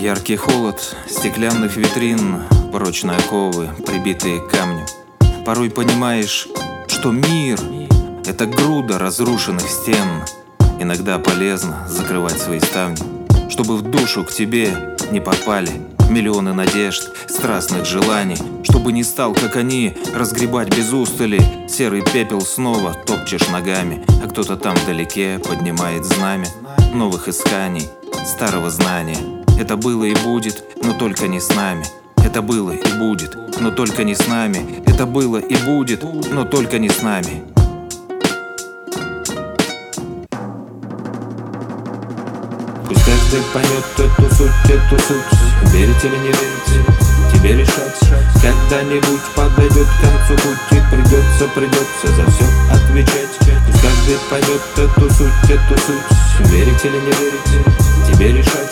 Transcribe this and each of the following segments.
Яркий холод стеклянных витрин, прочные оковы, прибитые к камню. Порой понимаешь, что мир — это груда разрушенных стен. Иногда полезно закрывать свои ставни, чтобы в душу к тебе не попали миллионы надежд, страстных желаний, чтобы не стал, как они, разгребать без устали. Серый пепел снова топчешь ногами, а кто-то там вдалеке поднимает знамя новых исканий, старого знания. Это было и будет, но только не с нами. Это было и будет, но только не с нами. Это было и будет, но только не с нами. Пусть каждый поймет эту суть, эту суть Верить или не верить, тебе решать Когда-нибудь подойдет к концу пути Придется, придется за все отвечать Пусть каждый поймет эту суть, эту суть Верить или не верить, тебе решать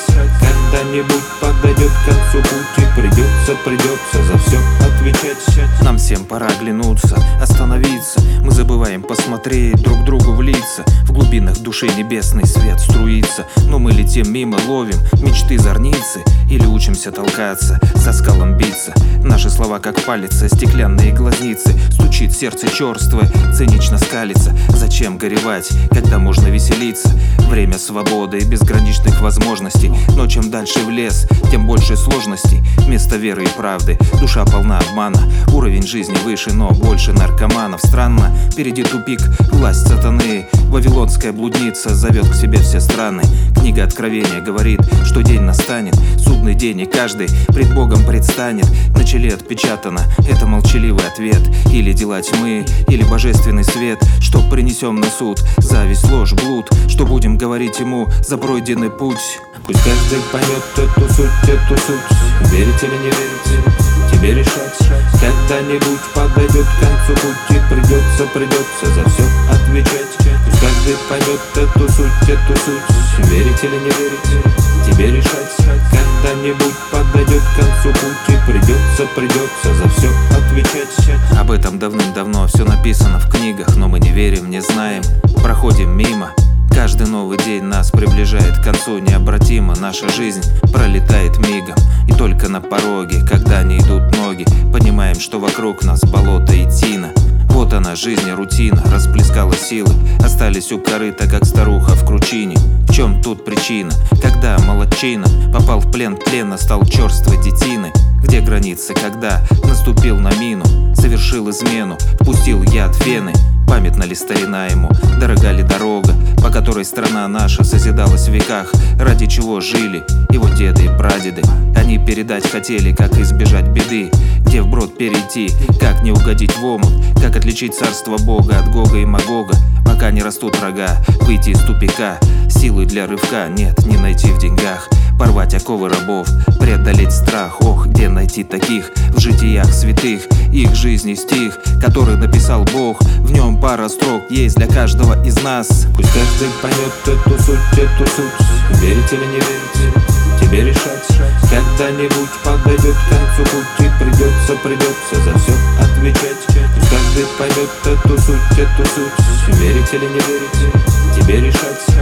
Когда-нибудь подойдет к концу пути Придется, придется за все отвечать Нам всем пора оглянуться, остановиться. Мы забываем посмотреть друг другу в лица. В глубинах души небесный свет струится. Но мы летим мимо, ловим мечты зорницы Или учимся толкаться, со скалом биться. Наши слова как палец, стеклянные глазницы Стучит сердце черствое, цинично скалится. Зачем горевать, когда можно веселиться? Время свободы и безграничных возможностей. Но чем дальше в лес, тем больше сложностей. Вместо веры и правды душа полна обмана. Уровень жизни выше, но больше наркоманов. Странно, впереди тупик, власть сатаны. Вавилонская блудница зовет к себе все страны. Книга Откровения говорит, что день настанет Судный день и каждый пред Богом предстанет. На челе отпечатано, это молчаливый ответ Или дела тьмы, или божественный свет Что принесем на суд, зависть, ложь, блуд. Что будем говорить ему за пройденный путь? Пусть каждый поймет эту суть, эту суть. Верить или не верить, тебе решать. Когда-нибудь подойдет к концу пути Придется, придется за все отвечать. Пусть каждый поймет эту суть, эту суть. Верить или не верить, тебе решать. Когда-нибудь подойдет к концу пути Придется, придется за все отвечать Об этом давным-давно. Все написано в книгах Но мы не верим, не знаем, проходим мимо. Каждый новый день нас приближает к концу. Необратимо Наша жизнь пролетает мигом. И только на пороге, когда не идут ноги Понимаем, что вокруг нас болото и тина. Вот она, жизнь, рутина, расплескала силы Остались у корыта, как старуха в кручине. В чем тут причина? Когда молодчина Попал в плен тлена, стал черствой детины Где границы, когда наступил на мину Совершил измену, впустил яд вены Памятна ли старина ему, дорога ли дорога По которой страна наша созидалась в веках? Ради чего жили его деды и прадеды? Они передать хотели, как избежать беды Где вброд перейти, как не угодить в омут Как отличить царство Бога от Гога и Магога. Пока не растут рога, выйти из тупика Силы для рывка нет, не найти в деньгах Порвать оковы рабов, преодолеть страх. Ох, где найти таких в житиях святых? Их жизни стих, который написал Бог. В нем пара строк есть для каждого из нас. Пусть каждый поймет эту суть, эту суть. Верить или не верить, тебе решать. Когда-нибудь подойдет к концу пути Придется, придется за все отвечать. Пусть каждый поймет эту суть, эту суть. Верить или не верить, тебе решать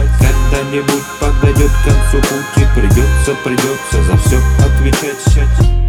Когда-нибудь подойдет к концу пути. Придется, придется за все отвечать